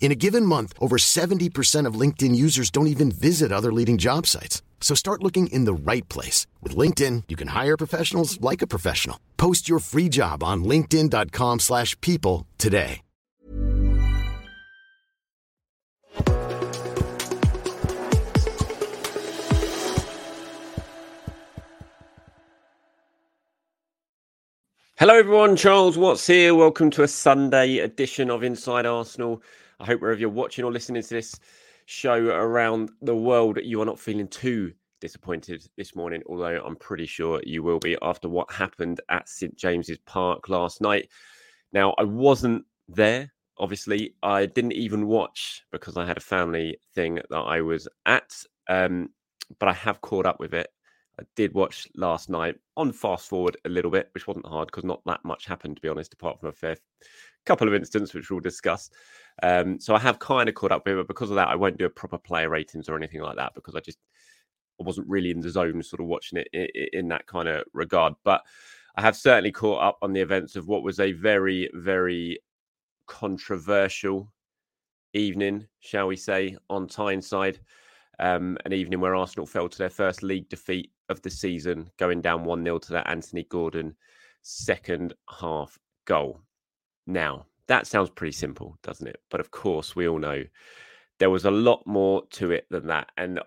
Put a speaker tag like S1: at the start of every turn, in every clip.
S1: In a given month, over 70% of LinkedIn users don't even visit other leading job sites. So start looking in the right place. With LinkedIn, you can hire professionals like a professional. Post your free job on linkedin.com slash people today.
S2: Hello everyone, Charles Watts here. Welcome to a Sunday edition of Inside Arsenal. I hope wherever you're watching or listening to this show around the world, you are not feeling too disappointed this morning, although I'm pretty sure you will be after what happened at St James's Park last night. Now, I wasn't there, obviously. I didn't even watch because I had a family thing that I was at, um, but I have caught up with it. I did watch last night on fast forward a little bit, which wasn't hard because not that much happened, to be honest, apart from a fair couple of incidents, which we'll discuss. Um, so I have kind of caught up with it, but because of that, I won't do a proper player ratings or anything like that because I just I wasn't really in the zone, sort of watching it in, that kind of regard. But I have certainly caught up on the events of what was a very, very controversial evening, shall we say, on Tyneside. Um, an evening where Arsenal fell to their first league defeat of the season, going down 1 0 to that Anthony Gordon second half goal. Now, that sounds pretty simple, doesn't it? But of course, we all know there was a lot more to it than that. And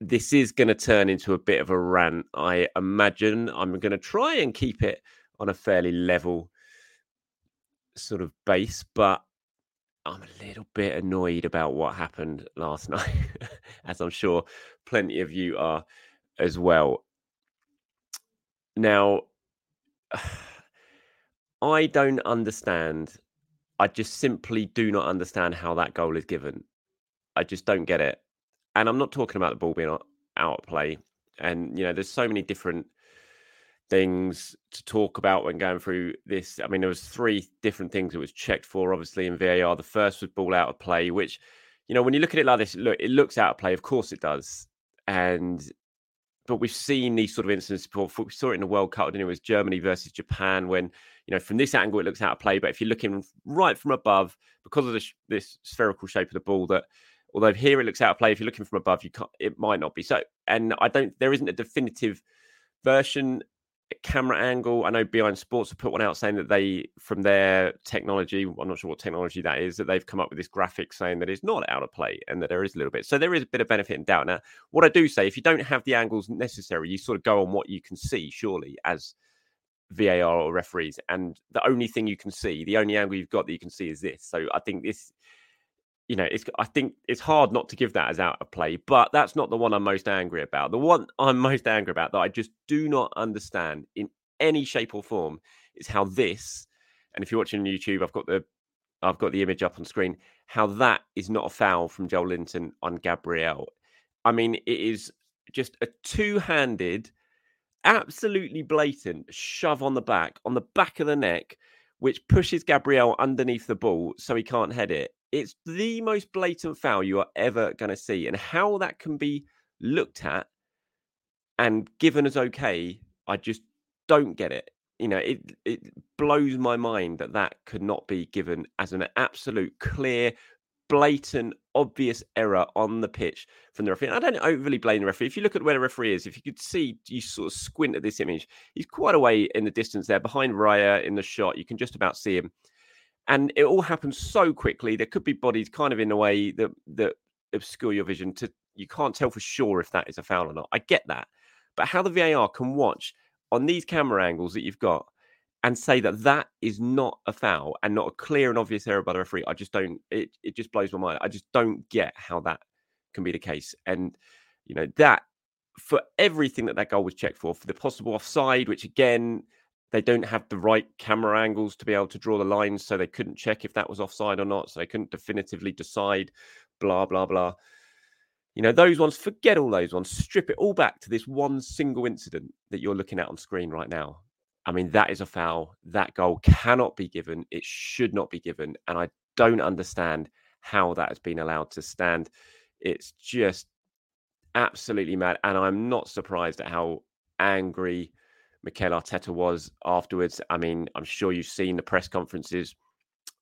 S2: this is going to turn into a bit of a rant. I imagine I'm going to try and keep it on a fairly level sort of base, but I'm a little bit annoyed about what happened last night, as I'm sure plenty of you are as well. Now, I don't understand I just simply do not understand how that goal is given. I just don't get it. And I'm not talking about the ball being out of play. And, you know, there's so many different things to talk about when going through this. I mean, there was three different things it was checked for, obviously, in VAR. The first was ball out of play, which, you know, when you look at it like this, look, it looks out of play. Of course it does. And but we've seen these sort of instances before. We saw it in the World Cup, didn't it? It was Germany versus Japan when, you know, from this angle it looks out of play, but if you're looking right from above, because of this, this spherical shape of the ball, that although here it looks out of play, if you're looking from above, you can't. It might not be so. And I don't. There isn't a definitive version camera angle. I know Behind Sports have put one out saying that they, from their technology, I'm not sure what technology that is, that they've come up with this graphic saying that it's not out of play and that there is a little bit. So there is a bit of benefit and doubt. Now, what I do say, if you don't have the angles necessary, you sort of go on what you can see, surely, as VAR or referees. And the only thing you can see, the only angle you've got that you can see is this. So I think this you know, it's I think it's hard not to give that as out of play, but that's not the one I'm most angry about. The one I'm most angry about that I just do not understand in any shape or form is how this, and if you're watching on YouTube, I've got the I've got the image up on screen, how that is not a foul from Joelinton on Gabriel. I mean, it is just a two-handed, absolutely blatant shove on the back, on the back of the neck, which pushes Gabriel underneath the ball so he can't head it. It's the most blatant foul you are ever going to see. And how that can be looked at and given as okay, I just don't get it. You know, it it blows my mind that that could not be given as an absolute clear, blatant, obvious error on the pitch from the referee. And I don't overly blame the referee. If you look at where the referee is, if you could see, you sort of squint at this image, he's quite a way in the distance there behind Raya in the shot. You can just about see him. And it all happens so quickly. There could be bodies kind of in a way that that obscure your vision to you can't tell for sure if that is a foul or not. I get that. But how the VAR can watch on these camera angles that you've got and say that that is not a foul and not a clear and obvious error by the referee, I just don't. It it just blows my mind. I just don't get how that can be the case. And you know that for everything that that goal was checked for, for the possible offside, which again they don't have the right camera angles to be able to draw the lines, so they couldn't check if that was offside or not, so they couldn't definitively decide. Blah blah blah. You know, those ones, forget all those ones, strip it all back to this one single incident that you're looking at on screen right now. I mean, that is a foul. That goal cannot be given. It should not be given. And I don't understand how that has been allowed to stand. It's just absolutely mad. And I'm not surprised at how angry Mikel Arteta was afterwards. I mean, I'm sure you've seen the press conferences,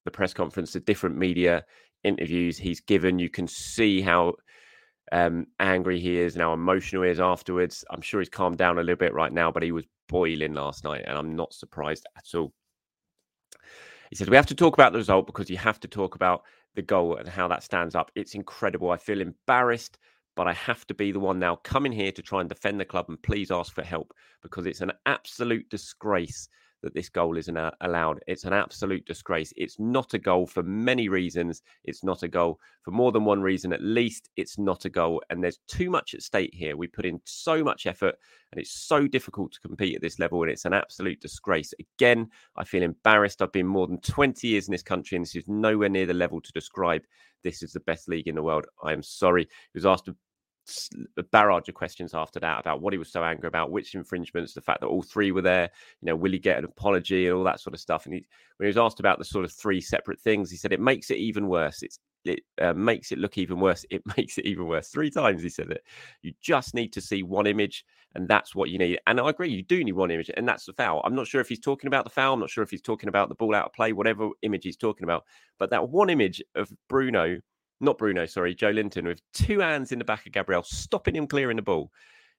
S2: the press conference, the different media interviews he's given. You can see how um, angry he is and how emotional he is afterwards. I'm sure he's calmed down a little bit right now, but he was boiling last night, and I'm not surprised at all. He says, We have to talk about the result because you have to talk about the goal and how that stands up. It's incredible. I feel embarrassed, but I have to be the one now coming here to try and defend the club and please ask for help because it's an absolute disgrace that this goal isn't uh, allowed. It's an absolute disgrace. It's not a goal for many reasons. It's not a goal for more than one reason. At least it's not a goal. And there's too much at stake here. We put in so much effort and it's so difficult to compete at this level. And it's an absolute disgrace. Again, I feel embarrassed. I've been more than 20 years in this country and this is nowhere near the level to describe this is the best league in the world. I am sorry. He was asked barrage of questions after that about what he was so angry about, which infringements, the fact that all three were there, you know, will he get an apology and all that sort of stuff. And he, when he was asked about the sort of three separate things, he said it makes it even worse. It's it uh, makes it look even worse. It makes it even worse. Three times he said it. You just need to see one image, and that's what you need. And I agree, you do need one image, and that's the foul. I'm not sure if he's talking about the foul. I'm not sure if he's talking about the ball out of play, whatever image he's talking about. But that one image of Bruno not Bruno, sorry, Joelinton with two hands in the back of Gabriel, stopping him clearing the ball,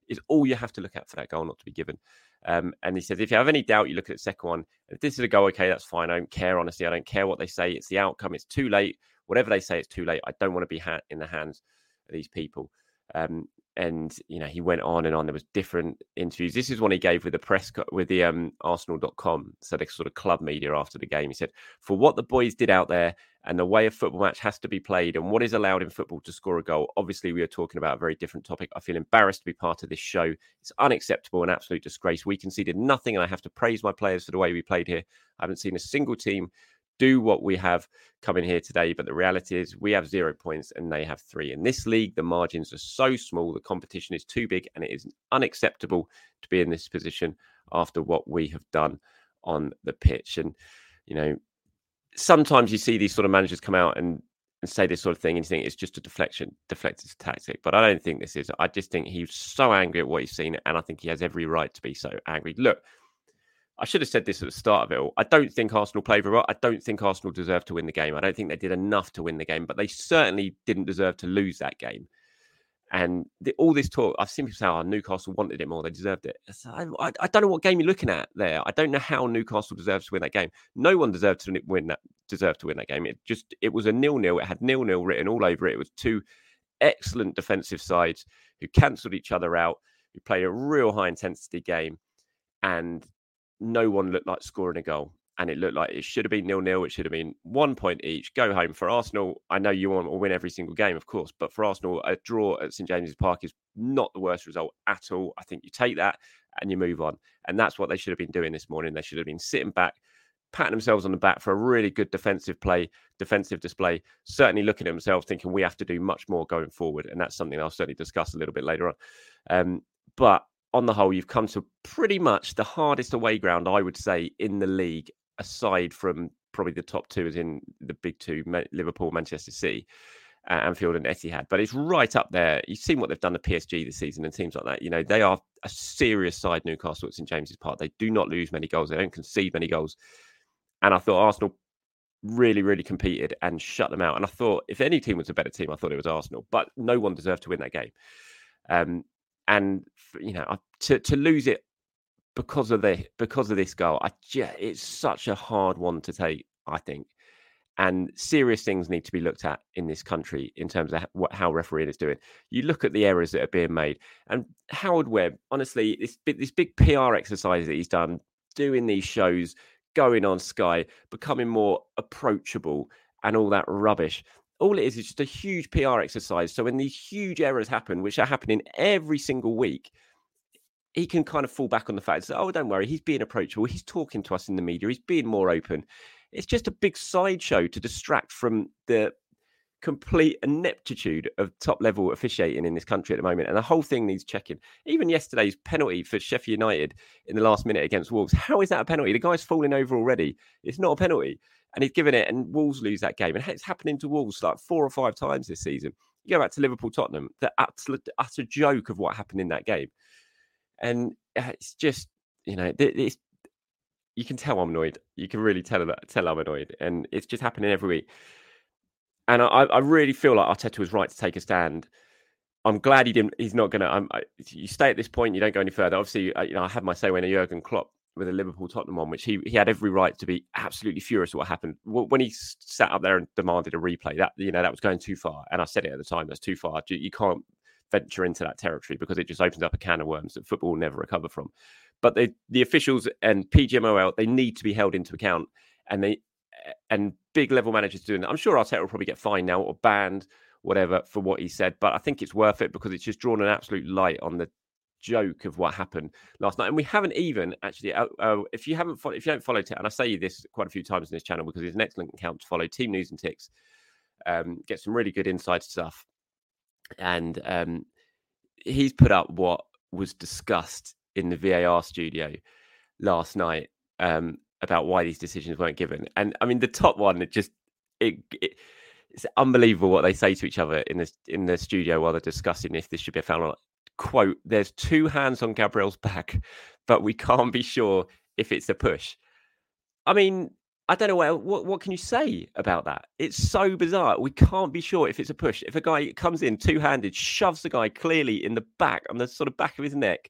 S2: is all you have to look at for that goal not to be given. Um, and he says, if you have any doubt, you look at the second one. If this is a goal, okay, that's fine. I don't care, honestly. I don't care what they say. It's the outcome. It's too late. Whatever they say, it's too late. I don't want to be ha- in the hands of these people. Um, and you know he went on and on there was different interviews this is one he gave with the press co- with the um arsenal.com so the sort of club media after the game he said for what the boys did out there and the way a football match has to be played and what is allowed in football to score a goal obviously we are talking about a very different topic i feel embarrassed to be part of this show it's unacceptable and absolute disgrace we conceded nothing and i have to praise my players for the way we played here i haven't seen a single team do what we have coming here today. But the reality is, we have zero points and they have three. In this league, the margins are so small, the competition is too big, and it is unacceptable to be in this position after what we have done on the pitch. And, you know, sometimes you see these sort of managers come out and and say this sort of thing and you think it's just a deflection deflected tactic but i don't think this is i just think he's so angry at what he's seen and i think he has every right to be so angry look I should have said this at the start of it all. I don't think Arsenal played very well. I don't think Arsenal deserved to win the game. I don't think they did enough to win the game, but they certainly didn't deserve to lose that game. And the, all this talk, I've seen people say, "Oh, Newcastle wanted it more; they deserved it." I, I, I, don't know what game you're looking at there. I don't know how Newcastle deserves to win that game. No one deserved to win that. Deserved to win that game. It just it was a nil-nil. It had nil-nil written all over it. It was two excellent defensive sides who cancelled each other out, who played a real high intensity game, and no one looked like scoring a goal. And it looked like it should have been nil nil. It should have been one point each. Go home for Arsenal. I know you want to win every single game, of course, but for Arsenal, a draw at St James's Park is not the worst result at all. I think you take that and you move on. And that's what they should have been doing this morning. They should have been sitting back, patting themselves on the back for a really good defensive play, defensive display. Certainly looking at themselves, thinking we have to do much more going forward. And that's something I'll certainly discuss a little bit later on. Um, but on the whole, you've come to pretty much the hardest away ground, I would say, in the league aside from probably the top two, as in the big two, Liverpool, Manchester City, uh, Anfield, and Etihad. But it's right up there. You've seen what they've done to PSG this season and teams like that. You know, they are a serious side, Newcastle at St James's Park. They do not lose many goals, they don't concede many goals. And I thought Arsenal really, really competed and shut them out. And I thought if any team was a better team, I thought it was Arsenal. But no one deserved to win that game. Um, and you know, to to lose it because of the because of this goal, I just, it's such a hard one to take. I think, and serious things need to be looked at in this country in terms of what how refereeing is doing. You look at the errors that are being made, and Howard Webb, honestly, this this big PR exercise that he's done, doing these shows, going on Sky, becoming more approachable, and all that rubbish. All it is is just a huge PR exercise. So when these huge errors happen, which are happening every single week, he can kind of fall back on the fact that, oh, don't worry, he's being approachable. He's talking to us in the media. He's being more open. It's just a big sideshow to distract from the complete ineptitude of top level officiating in this country at the moment. And the whole thing needs checking. Even yesterday's penalty for Sheffield United in the last minute against Wolves. How is that a penalty? The guy's falling over already. It's not a penalty. And he's given it, and Wolves lose that game. And it's happening to Wolves like four or five times this season. You go back to Liverpool Tottenham, the utter, utter joke of what happened in that game and uh, it's just you know it's you can tell I'm annoyed. You can really tell tell I'm annoyed, and it's just happening every week. And I, I really feel like Arteta was right to take a stand. I'm glad he didn't. He's not going to. You stay at this point. You don't go any further. Obviously, you know I had my say when a Jurgen Klopp with a Liverpool Tottenham on, which he he had every right to be absolutely furious at what happened when he sat up there and demanded a replay. That you know that was going too far, and I said it at the time. That's too far. You, you can't venture into that territory because it just opens up a can of worms that football will never recover from. But they, the officials and PGMOL, they need to be held into account, and they and big level managers doing that. I'm sure Arteta will probably get fined now or banned, whatever, for what he said. But I think it's worth it because it's just drawn an absolute light on the joke of what happened last night. And we haven't even actually, uh, uh, if you haven't, if you haven't followed it, and I say this quite a few times in this channel because it's an excellent account to follow. Team News and Tix um, get some really good inside stuff and um, he's put up what was discussed in the VAR studio last night um, about why these decisions weren't given. And I mean, the top one, it just it, it, it's unbelievable what they say to each other in the in the studio while they're discussing if this should be a foul. Quote: "There's two hands on Gabriel's back, but we can't be sure if it's a push." I mean, I don't know what, what what can you say about that. It's so bizarre. We can't be sure if it's a push. If a guy comes in two handed, shoves the guy clearly in the back on the sort of back of his neck,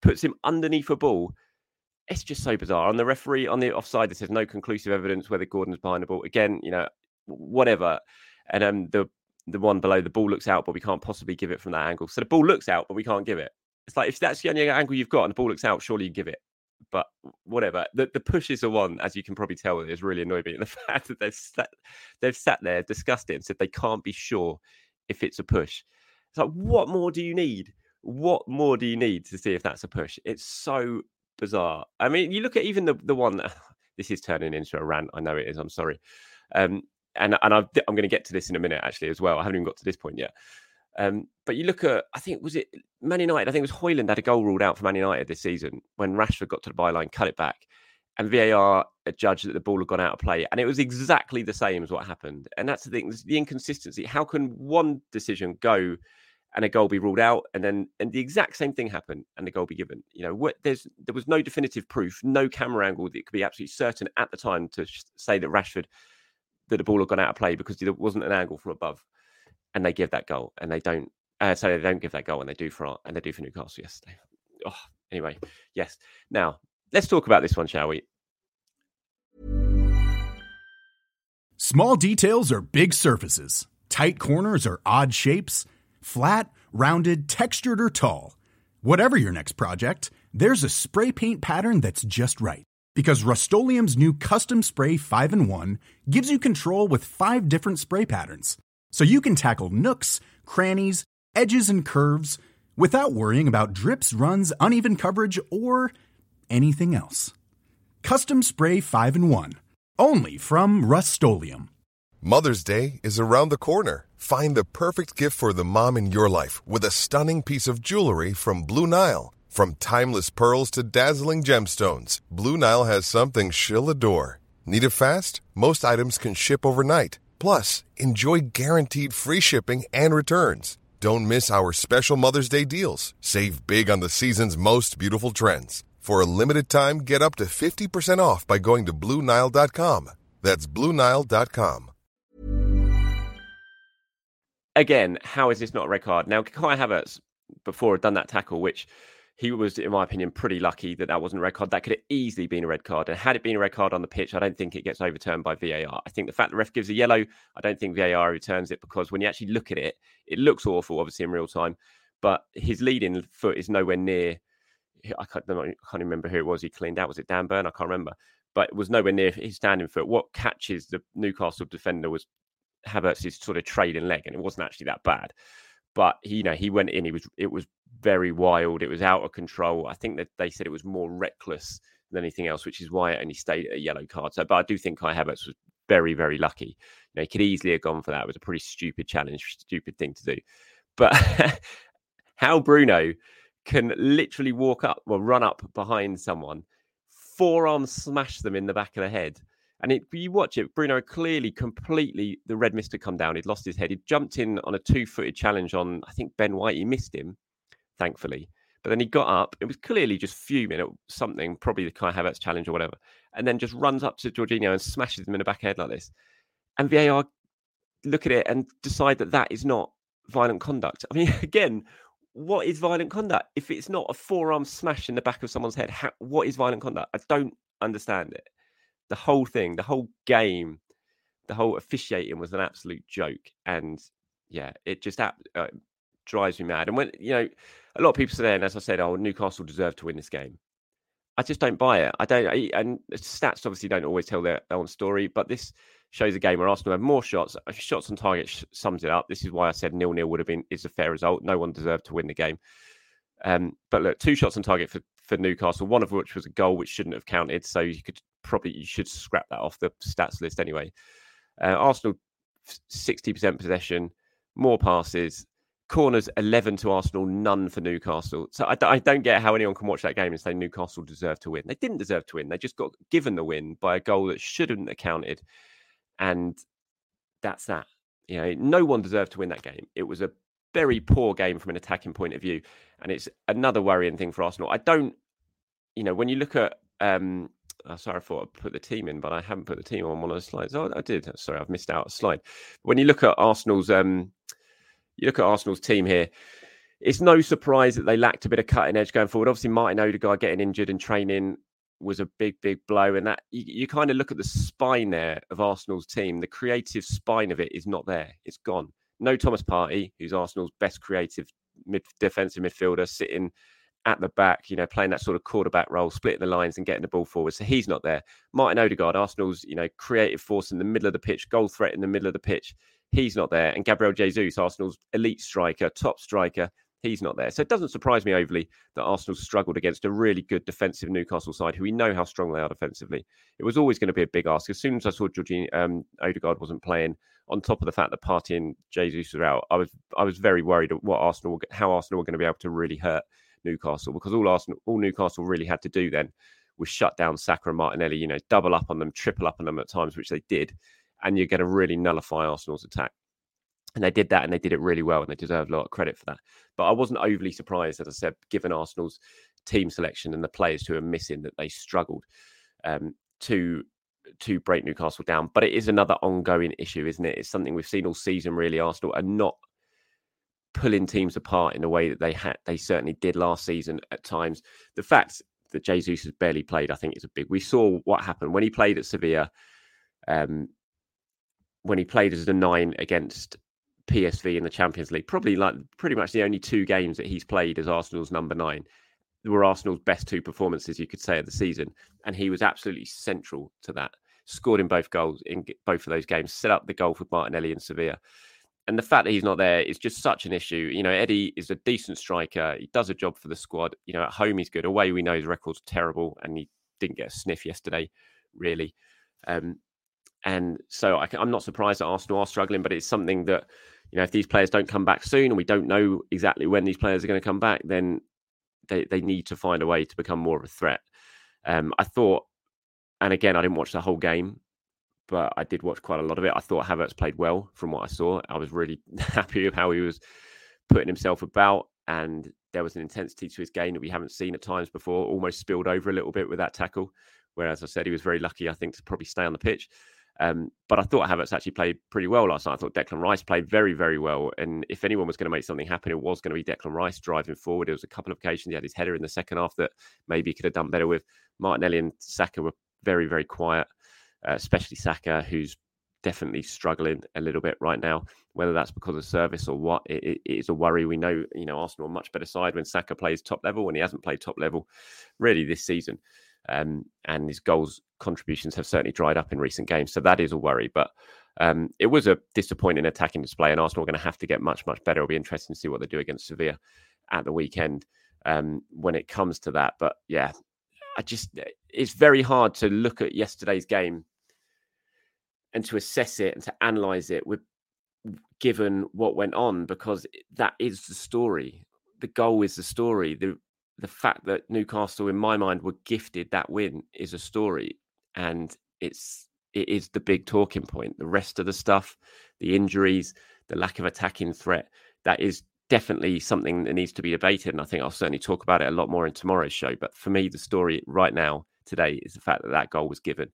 S2: puts him underneath a ball. It's just so bizarre. On the referee on the offside, says no conclusive evidence whether Gordon's behind the ball. Again, you know, whatever. And um, the the one below the ball looks out, but we can't possibly give it from that angle. So the ball looks out, but we can't give it. It's like if that's the only angle you've got and the ball looks out, surely you give it but whatever. The the push is the one, as you can probably tell, is really annoyed me. And the fact that they've sat, they've sat there, discussed it, and said they can't be sure if it's a push. It's like, what more do you need? What more do you need to see if that's a push? It's so bizarre. I mean, you look at even the the one. This is turning into a rant. I know it is. I'm sorry. Um, and and i am going to get to this in a minute actually as well. I haven't even got to this point yet. Um, but you look at, I think, was it Man United? I think it was Højlund had a goal ruled out for Man United this season when Rashford got to the byline, cut it back, and VAR judged that the ball had gone out of play. And it was exactly the same as what happened. And that's the thing, the inconsistency. How can one decision go and a goal be ruled out, and then and the exact same thing happen and the goal be given? You know, what, there's there was no definitive proof, no camera angle that could be absolutely certain at the time to say that Rashford that the ball had gone out of play because there wasn't an angle from above and they give that goal, and they don't. Uh, so they don't give that goal, and they do for and they do for Newcastle yesterday. Oh, anyway, yes. Now let's talk about this one, shall we?
S3: Small details are big surfaces. Tight corners are odd shapes. Flat, rounded, textured, or tall. Whatever your next project, there's a spray paint pattern that's just right. Because Rust-Oleum Custom Spray 5 1 gives you control with five different spray patterns so you can tackle nooks, crannies, edges, and curves without worrying about drips, runs, uneven coverage, or anything else. Custom Spray 5 and 1. Only from Rust
S4: Mother's Day is around the corner. Find the perfect gift for the mom in your life with a stunning piece of jewelry from Blue Nile. From timeless pearls to dazzling gemstones, Blue Nile has something she'll adore. Need it fast? Most items can ship overnight. Plus, enjoy guaranteed free shipping and returns. Don't miss our special Mother's Day deals. Save big on the season's most beautiful trends. For a limited time, get up to 50% off by going to Bluenile.com. That's Bluenile.com.
S2: Again, how is this not a red card? Now, Kai Havertz, before had done that tackle, which he was, in my opinion, pretty lucky that that wasn't a red card. That could have easily been a red card. And had it been a red card on the pitch, I don't think it gets overturned by VAR. I think the fact the ref gives a yellow, I don't think VAR returns it because when you actually look at it, it looks awful, obviously, in real time. But his leading foot is nowhere near. I can't, I can't remember who it was he cleaned out. Was it Dan Burn? I can't remember. But it was nowhere near his standing foot. What catches the Newcastle defender was Havertz's sort of trailing leg, and it wasn't actually that bad. But he, you know, he went in. He was. It was very wild. It was out of control. I think that they said it was more reckless than anything else, which is why it only stayed at a yellow card. So, but I do think Kai Havertz was very, very lucky. You know, he could easily have gone for that. It was a pretty stupid challenge, stupid thing to do. But how Bruno can literally walk up, well, run up behind someone, forearm smash them in the back of the head. And it, you watch it, Bruno clearly completely, the red mist had come down. He'd lost his head. He'd jumped in on a two footed challenge on, I think, Ben White. He missed him thankfully. But then he got up. It was clearly just fuming at something, probably the Kai Havertz challenge or whatever, and then just runs up to Jorginho and smashes him in the back head like this. And VAR look at it and decide that that is not violent conduct. I mean, again, what is violent conduct? If it's not a forearm smash in the back of someone's head, how, what is violent conduct? I don't understand it. The whole thing, the whole game, the whole officiating was an absolute joke. And yeah, it just uh, drives me mad. And when, you know, a lot of people say, and as I said, oh, Newcastle deserve to win this game. I just don't buy it. I don't, I, and stats obviously don't always tell their own story, but this shows a game where Arsenal have more shots. Shots on target sh- sums it up. This is why I said nil nil would have been is a fair result. No one deserved to win the game. Um, but look, two shots on target for, for Newcastle, one of which was a goal which shouldn't have counted. So you could probably you should scrap that off the stats list anyway. Uh, Arsenal sixty percent possession, more passes, corners 11 to Arsenal, none for Newcastle. So I, I, don't get how anyone can watch that game and say Newcastle deserved to win. They didn't deserve to win. They just got given the win by a goal that shouldn't have counted. And that's that. You know, no one deserved to win that game. It was a very poor game from an attacking point of view. And it's another worrying thing for Arsenal. I don't, you know, when you look at, um, oh, sorry, I thought I put the team in, but I haven't put the team on one of the slides. Oh, I did. Sorry, I've missed out a slide. When you look at Arsenal's, um, you look at Arsenal's team here. It's no surprise that they lacked a bit of cutting edge going forward. Obviously, Martin Odegaard getting injured and training was a big, big blow. And that you, you kind of look at the spine there of Arsenal's team. The creative spine of it is not there. It's gone. No Thomas Partey, who's Arsenal's best creative mid, defensive midfielder, sitting at the back, you know, playing that sort of quarterback role, splitting the lines and getting the ball forward. So he's not there. Martin Odegaard, Arsenal's, you know, creative force in the middle of the pitch, goal threat in the middle of the pitch. He's not there. And Gabriel Jesus, Arsenal's elite striker, top striker, he's not there. So it doesn't surprise me overly that Arsenal struggled against a really good defensive Newcastle side, who we know how strong they are defensively. It was always going to be a big ask. As soon as I saw Georgine um, Odegaard wasn't playing, on top of the fact that Partey and Jesus were out, I was I was very worried what Arsenal, how Arsenal were going to be able to really hurt Newcastle because all Arsenal, all Newcastle really had to do then was shut down Saka and Martinelli. You know, double up on them, triple up on them at times, which they did and you're going to really nullify Arsenal's attack. And they did that and they did it really well and they deserve a lot of credit for that. But I wasn't overly surprised, as I said, given Arsenal's team selection and the players who are missing that they struggled um, to to break Newcastle down. But it is another ongoing issue, isn't it? It's something we've seen all season really. Arsenal are not pulling teams apart in a way that they had they certainly did last season at times. The fact that Jesus has barely played, I think, is a big. We saw what happened when he played at Sevilla. Um, when he played as a nine against PSV in the Champions League, probably like pretty much the only two games that he's played as Arsenal's number nine were Arsenal's best two performances, you could say, of the season. And he was absolutely central to that. Scored in both goals in both of those games, set up the goal for Martinelli and Sevilla. And the fact that he's not there is just such an issue. You know, Eddie is a decent striker. He does a job for the squad. You know, at home he's good. Away we know his record's terrible, and he didn't get a sniff yesterday, really. Um, and so I, am not surprised that Arsenal are struggling, but it's something that, you know, if these players don't come back soon and we don't know exactly when these players are going to come back, then they, they need to find a way to become more of a threat. Um, I thought, and again, I didn't watch the whole game, but I did watch quite a lot of it. I thought Havertz played well from what I saw. I was really happy with how he was putting himself about, and there was an intensity to his game that we haven't seen at times before. Almost spilled over a little bit with that tackle. Whereas I said he was very lucky, I think, to probably stay on the pitch. Um, but I thought Havertz actually played pretty well last night. I thought Declan Rice played very, very well. And if anyone was going to make something happen, it was going to be Declan Rice driving forward. There was a couple of occasions he had his header in the second half that maybe he could have done better with. Martinelli and Saka were very, very quiet, uh, especially Saka, who's definitely struggling a little bit right now. Whether that's because of service or what, it, it is a worry. We know, you know, Arsenal are much better side when Saka plays top level, when he hasn't played top level really this season. Um, and his goals contributions have certainly dried up in recent games. So that is a worry. But um, it was a disappointing attacking display, and Arsenal are going to have to get much, much better. It'll be interesting to see what they do against Sevilla at the weekend um, when it comes to that. But yeah, I just, it's very hard to look at yesterday's game and to assess it and to analyze it with given what went on because that is the story. The goal is the story. The the fact that Newcastle, in my mind, were gifted that win is a story, and it's it is the big talking point. The rest of the stuff, the injuries, the lack of attacking threat, that is definitely something that needs to be debated. And I think I'll certainly talk about it a lot more in tomorrow's show. But for me, the story right now, today, is the fact that that goal was given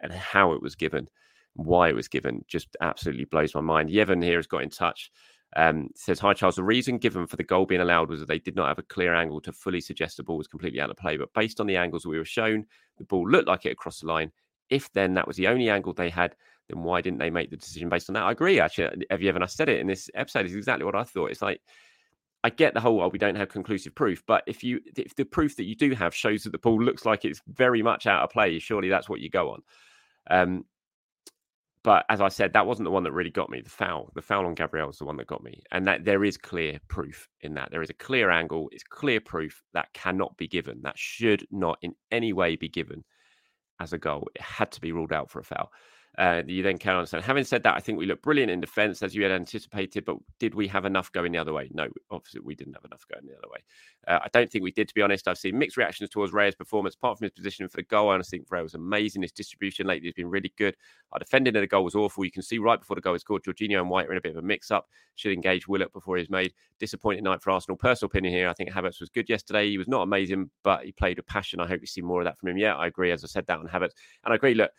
S2: and how it was given, why it was given, just absolutely blows my mind. Yevon here has got in touch um, says, Hi, Charles. The reason given for the goal being allowed was that they did not have a clear angle to fully suggest the ball was completely out of play. But based on the angles we were shown, the ball looked like it across the line. If then that was the only angle they had, then why didn't they make the decision based on that? I agree, actually. Have you ever? I said it in this episode, is exactly what I thought. It's like, I get the whole, well, we don't have conclusive proof, but if you, if the proof that you do have shows that the ball looks like it's very much out of play, surely that's what you go on. Um, but as I said, that wasn't the one that really got me. The foul, the foul on Gabriel was the one that got me, and that there is clear proof in that. There is a clear angle. It's clear proof that cannot be given. That should not in any way be given as a goal. It had to be ruled out for a foul. Uh, you then can understand. Having said that, I think we look brilliant in defence as you had anticipated, but did we have enough going the other way? No, obviously we didn't have enough going the other way. Uh, I don't think we did, to be honest. I've seen mixed reactions towards Raya's performance, apart from his positioning for the goal. I honestly think Raya was amazing. His distribution lately has been really good. Our defending of the goal was awful. You can see right before the goal was scored, Jorginho and White are in a bit of a mix up. Should engage Willock before he's made. Disappointing night for Arsenal. Personal opinion here. I think Havertz was good yesterday. He was not amazing, but he played with passion. I hope we see more of that from him. Yeah, I agree. As I said that on Havertz. And I agree. Look,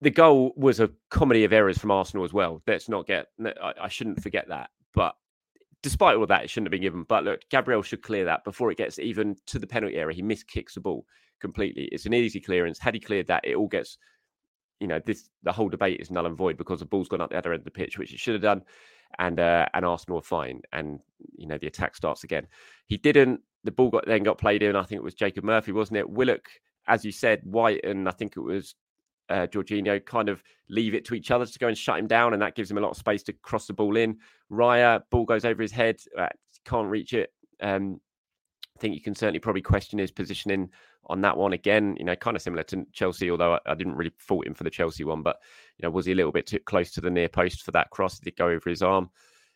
S2: the goal was a comedy of errors from Arsenal as well. Let's not get, I, I shouldn't forget that. But despite all that, it shouldn't have been given. But look, Gabriel should clear that before it gets even to the penalty area. He miskicks the ball completely. It's an easy clearance. Had he cleared that, it all gets, you know, this the whole debate is null and void because the ball's gone up the other end of the pitch, which it should have done. And uh, and Arsenal are fine. And you know, the attack starts again. He didn't. The ball got then got played in. I think it was Jacob Murphy, wasn't it? Willock, as you said, White, and I think it was uh, Jorginho kind of leave it to each other to go and shut him down, and that gives him a lot of space to cross the ball in. Raya, ball goes over his head, uh, can't reach it. Um, I think you can certainly probably question his positioning on that one again. You know, kind of similar to Chelsea, although I, I, didn't really fault him for the Chelsea one. But you know, was he a little bit too close to the near post for that cross? Did it go over his arm?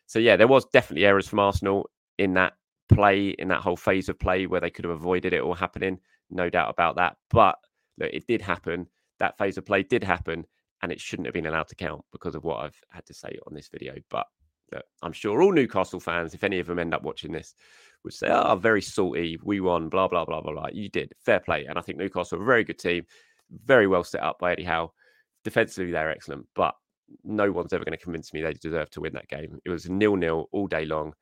S2: So yeah, there was definitely errors from Arsenal in that play, in that whole phase of play where they could have avoided it all happening. No doubt about that. But look, it did happen that phase of play did happen and it shouldn't have been allowed to count because of what I've had to say on this video. But I'm sure all Newcastle fans, if any of them end up watching this, would say, oh, very salty. We won, blah, blah, blah, blah, blah. You did. Fair play. And I think Newcastle are a very good team, very well set up by Eddie Howe. Defensively, they're excellent, but no one's ever going to convince me they deserve to win that game. It was nil nil all day long.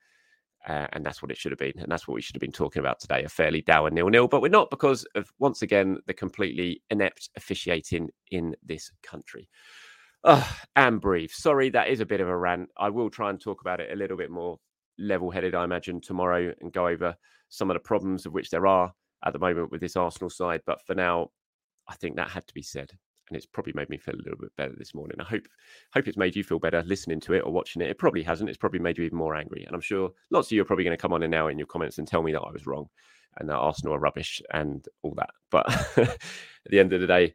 S2: Uh, and that's what it should have been. And that's what we should have been talking about today a fairly dour nil nil. But we're not because of, once again, the completely inept officiating in this country. And brief. Sorry, that is a bit of a rant. I will try and talk about it a little bit more level headed, I imagine, tomorrow and go over some of the problems of which there are at the moment with this Arsenal side. But for now, I think that had to be said and it's probably made me feel a little bit better this morning. I hope hope it's made you feel better listening to it or watching it. It probably hasn't. It's probably made you even more angry. And I'm sure lots of you are probably going to come on in now in your comments and tell me that I was wrong and that Arsenal are rubbish and all that. But at the end of the day,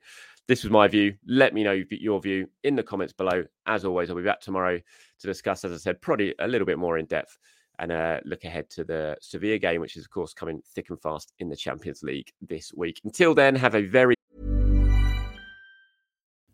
S2: this was my view. Let me know your view in the comments below. As always, I'll be back tomorrow to discuss, as I said, probably a little bit more in depth and uh, look ahead to the Sevilla game, which is, of course, coming thick and fast in the Champions League this week. Until then, have a very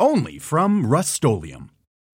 S3: Only from Rust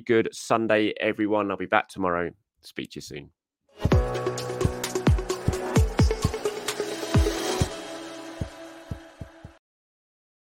S2: Good Sunday, everyone. I'll be back tomorrow. Speak to you soon.